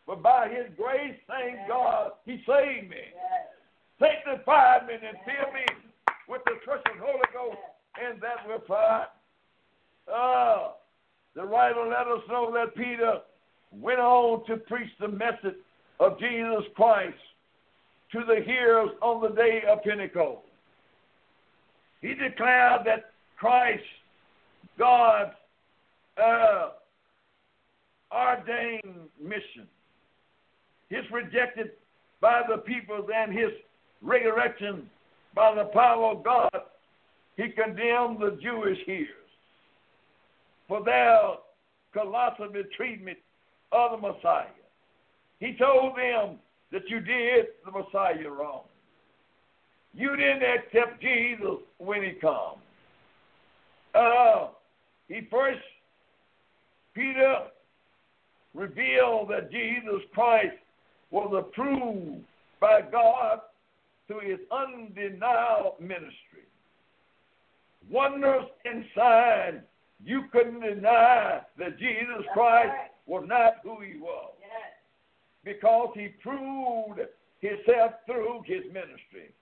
But by his grace, thank God, he saved me. Sanctified me and filled me with the precious Holy Ghost, and that will fire. Uh, the writer let us know that Peter went on to preach the message of Jesus Christ to the hearers on the day of Pentecost. He declared that Christ God's uh, ordained mission. His rejected by the people and his resurrection by the power of God, he condemned the Jewish hearers for their colossal treatment of the Messiah. He told them that you did the Messiah wrong. You didn't accept Jesus when he come. Uh, he first, Peter revealed that Jesus Christ was approved by God through his undeniable ministry. Wonders and signs, you couldn't deny that Jesus Christ was not who he was. Because he proved himself through his ministry.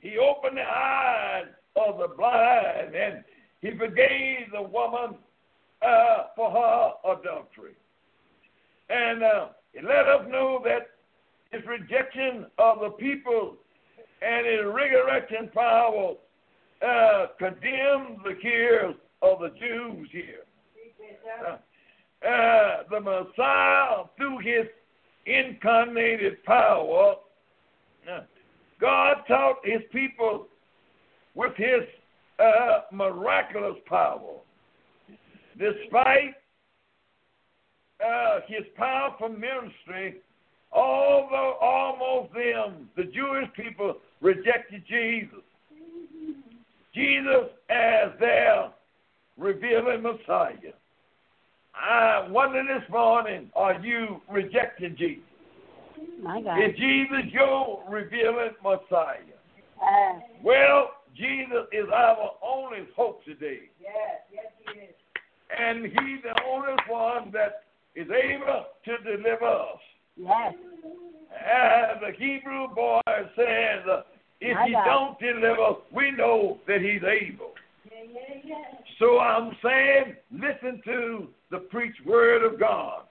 He opened the eyes of the blind and he forgave the woman uh, for her adultery. And uh, he let us know that his rejection of the people and his resurrection power uh, condemned the cares of the Jews here. Uh, uh, the Messiah, through his incarnated power, uh, God taught his people with his uh, miraculous power. Despite uh, his powerful ministry, although almost them, the Jewish people, rejected Jesus. Jesus as their revealing Messiah. I wonder this morning, are you rejecting Jesus? My God. Is Jesus your revealing Messiah? Uh, Well, Jesus is our only hope today. Yes, yes, he is. And he's the only one that is able to deliver us. Yes. As the Hebrew boy says, if My he God. don't deliver, we know that he's able. Yeah, yeah, yeah. So I'm saying, listen to the preached word of God.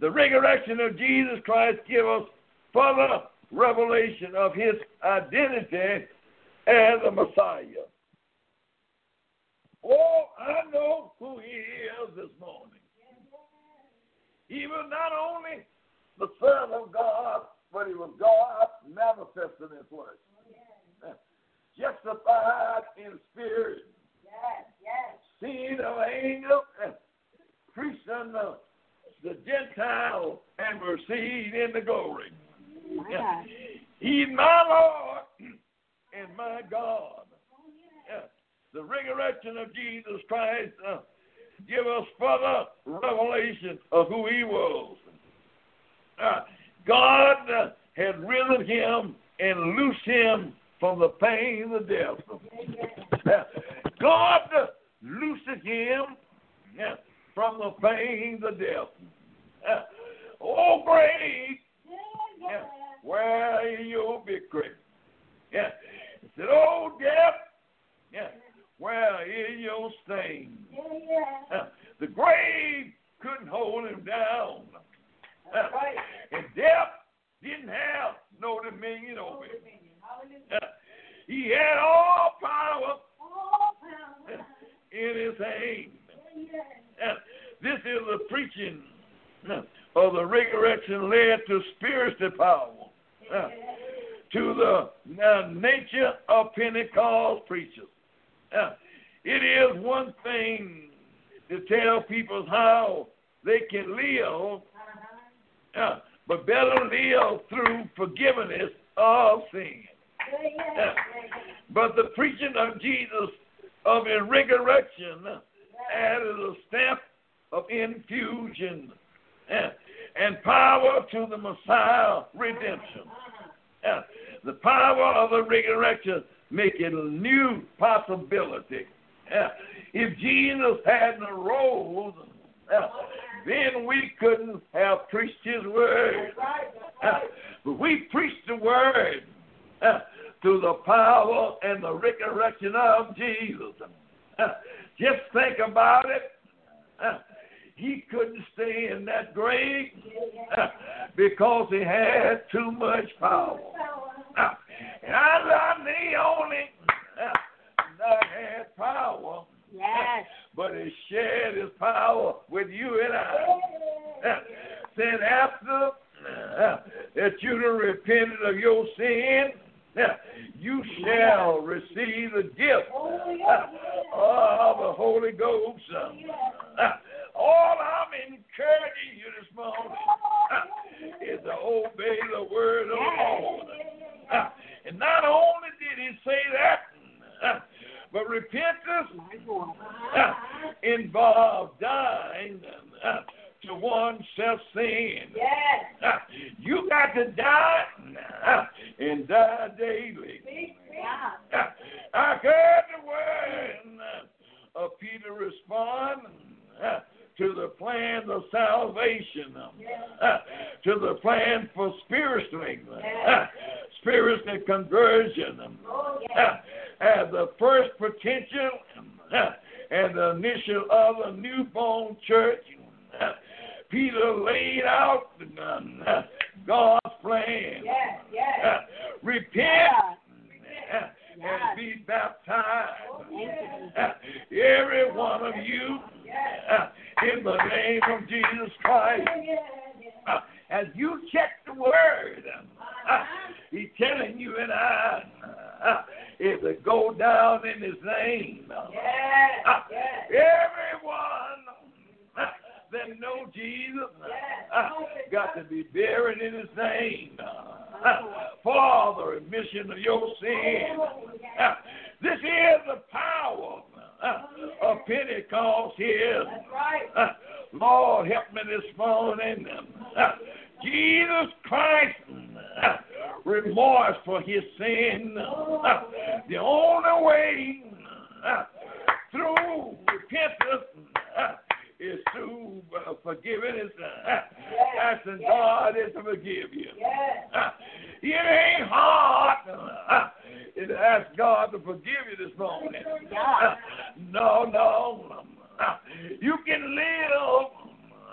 The resurrection of Jesus Christ gives us further revelation of his identity as a Messiah. Oh, I know who he is this morning. He was not only the Son of God, but he was God manifested in flesh. Justified in spirit, Yes, yes. seen of angels, and preached unto the Gentiles, and received in the glory. God. He's my Lord and my God. Yeah. The resurrection of Jesus Christ uh, give us further revelation of who he was. Uh, God had risen him and loosed him from the pain of death. God loosed him from the pain of death. Oh, grave, where your victory? He said, Oh, death, where is your sting? Yeah. *laughs* The grave couldn't hold him down. That's right. *laughs* And death didn't have no dominion over him. *laughs* He had all power All power. in his hand. Yeah. This is the preaching of the resurrection led to spiritual power. Yeah. To the uh, nature of Pentecost preachers. *laughs* It is one thing to tell people how they can live, yeah, but better live through forgiveness of sin. Yeah. But the preaching of Jesus of his resurrection added a stamp of infusion yeah, and power to the Messiah redemption. Yeah. The power of the resurrection make it a new possibility. If Jesus hadn't arose, then we couldn't have preached his word. But we preached the word through the power and the resurrection of Jesus. Just think about it. He couldn't stay in that grave because he had too much power. And I love the only that has power. Yes. *laughs* But He shared his power with you and I. *laughs* Then after *laughs* that you have repented of your sin, you shall receive the gift oh, uh, of the Holy Ghost. Uh, All I'm encouraging you this morning is to obey the word of the Lord. And not only did he say that, *laughs* but repentance *laughs* involved dying *laughs* to oneself sin. Yes. You got to die and die daily. I heard the word of Peter respond to the plan of salvation, to the plan for spiritual, spiritually, spiritual conversion, oh, as *laughs* the first potential *laughs* and the initial of a newborn church. *laughs* Peter laid out God's plan. Repent and be baptized. Oh, Every one of you in the name of Jesus Christ. As you check the word, uh-huh. He's telling you and I uh, is to go down in his name. Uh, everyone uh, that know Jesus got to be buried in his name for the remission of your sin. This is the power of Pentecost here. Lord, help me this morning. Jesus Christ, remorse for his sin. The only way through repentance is through uh, forgiveness. Asking God is to forgive you. It ain't hard to ask God to forgive you this morning. No, no. You can live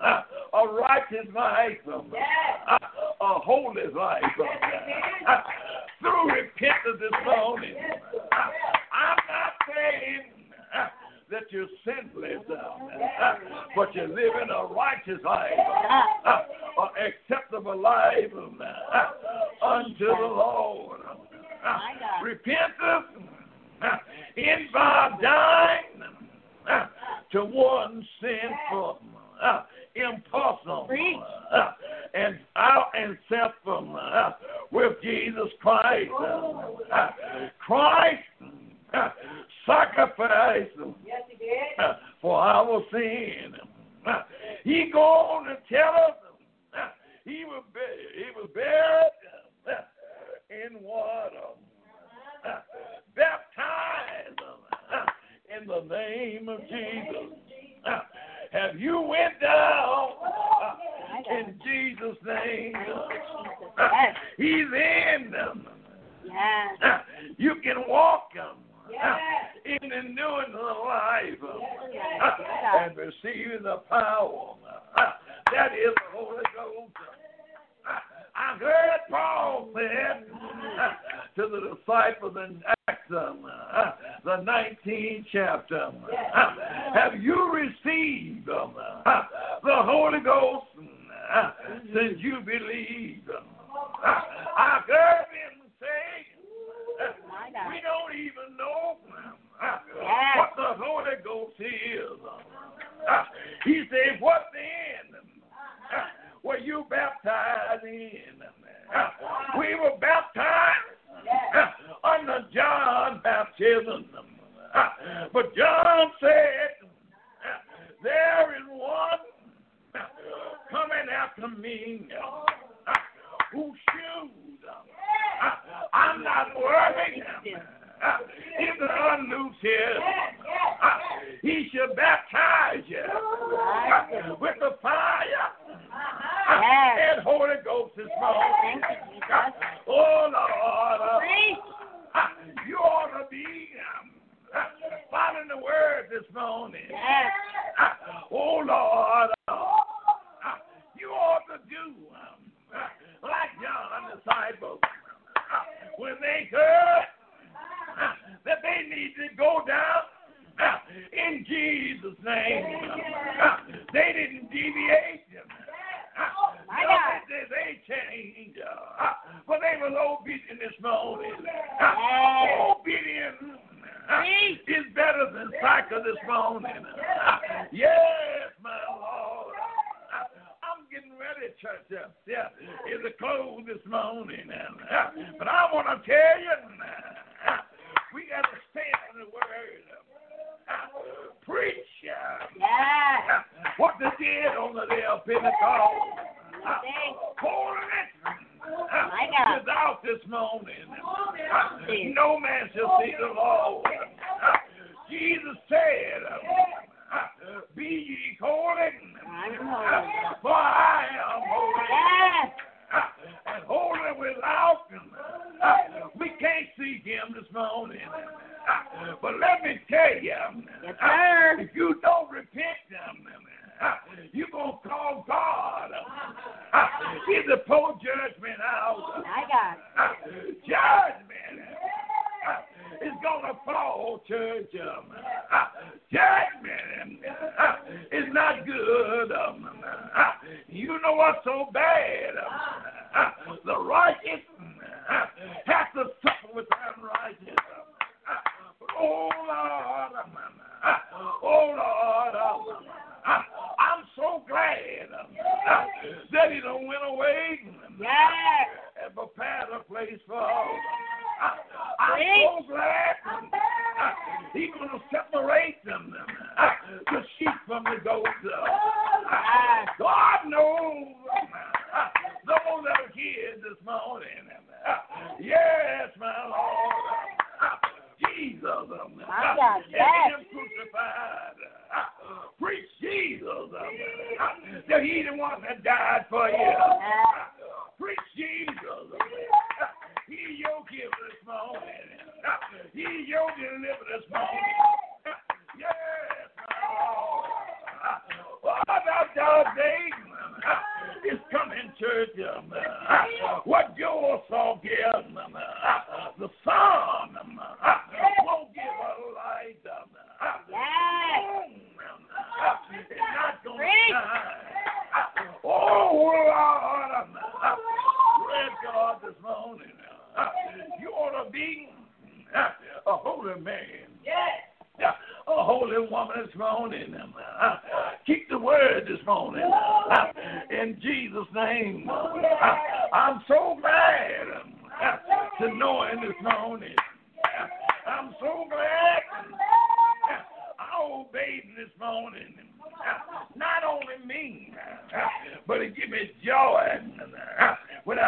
a righteous life, a holy life. Through repentance this morning. I'm not saying that you're sinless, but you're living a righteous life, an acceptable life. Unto the Lord. Repentance involves dying to one sinful Uh, impossible uh, and out and self uh, with Jesus Christ. Christ sacrifice for our sin. He go on to tell us he was he was buried in water, baptized in the name of Jesus. Have you went down? In Jesus' name? *laughs* He's in them. *laughs* You can walk them. *laughs* In the new life. And receiving the power. That is the Holy Ghost. I heard Paul said to the disciples in Acts, the 19th chapter, Have you received *laughs* the Holy Ghost *laughs* since you believed? *laughs* I heard him say, We don't even know what the Holy Ghost is. He said, What then? were you baptized in? We were baptized under John's baptism. *laughs* But John said, There is one coming after me. *laughs* Whose shoes? *laughs* I'm not worthy. If the unloose here, he shall baptize you with the fire. And Holy Ghost this morning. Oh, Lord. You ought to be in the word this morning. Yes. Ah, oh, Lord. Ah, you ought to do um, ah, like John the disciples when they heard that they need to go down in Jesus' name. They didn't deviate. My God. They changed. But they were obedient this morning. Obedient *laughs* Yes, my Lord. I'm getting ready, church. Yeah, it's a close this morning. *laughs* But I want to tell you, *laughs* we got to stand on the word. Preach. What they did on the day of Pentecost. Holiness. My God. Is out this morning. No man shall see the Lord. Jesus said, Be ye holy, holy. for I am holy. Yes. And holy without him. We can't see him this morning. But let me tell you, Yes, sir.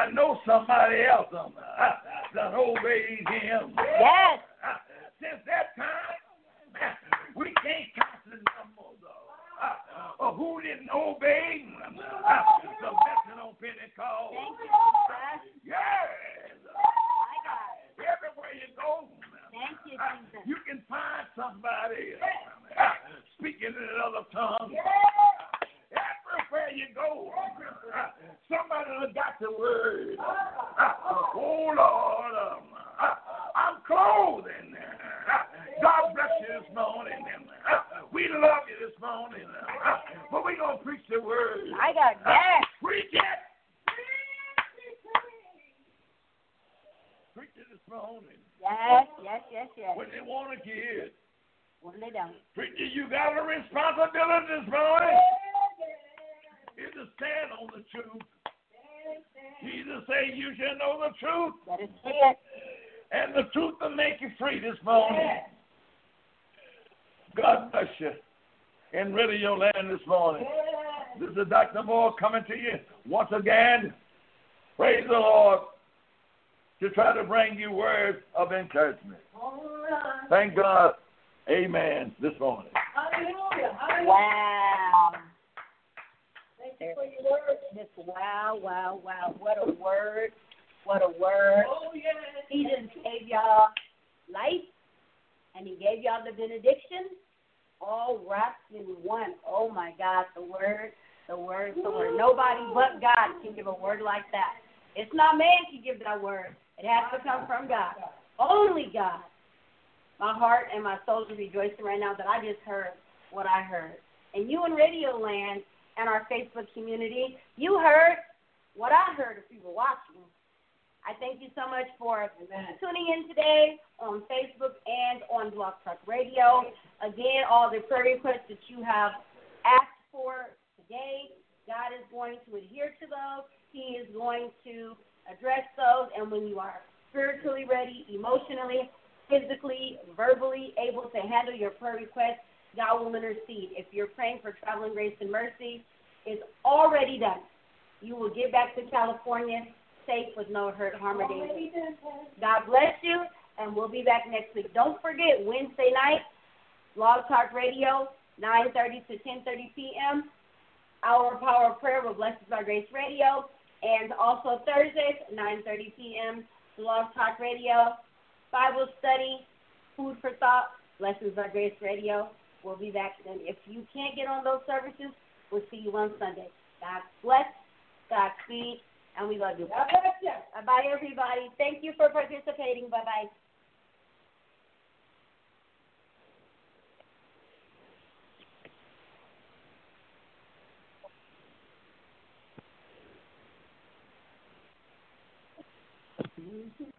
I know somebody else that obeyed him. Yes. Since that time, we can't count the numbers of who didn't obey truth, That is it. and the truth will make you free this morning. God bless you. And rid of your land this morning. This is Dr. Moore coming to you once again. Praise the Lord. To try to bring you words of encouragement. Thank God. Amen. This morning. Hallelujah. Hallelujah. Wow. Thank you for your word. Wow, wow, wow. What a word. What a word. Oh, yes. He just gave y'all life and he gave y'all the benediction all wrapped in one. Oh my God, the word, the word, the word. Nobody but God can give a word like that. It's not man can give that word. It has to come from God. Only God. My heart and my soul are rejoicing right now that I just heard what I heard. And you in Radio Land and our Facebook community, you heard what I heard if you were watching. I thank you so much for tuning in today on Facebook and on Blog Talk Radio. Again, all the prayer requests that you have asked for today, God is going to adhere to those. He is going to address those. And when you are spiritually ready, emotionally, physically, verbally able to handle your prayer requests, God will intercede. If you're praying for traveling grace and mercy, it's already done. You will get back to California safe with no hurt, harm, or danger. God bless you, and we'll be back next week. Don't forget, Wednesday night, Blog Talk Radio, 9.30 to 10.30 p.m., Our Power of Prayer with Blessed by Grace Radio, and also Thursdays, 9.30 p.m., Blog Talk Radio, Bible Study, Food for Thought, Lessons by Grace Radio. We'll be back then. If you can't get on those services, we'll see you on Sunday. God bless, God speed, and we love you. God bless you. Bye-bye, everybody. Thank you for participating. Bye-bye. With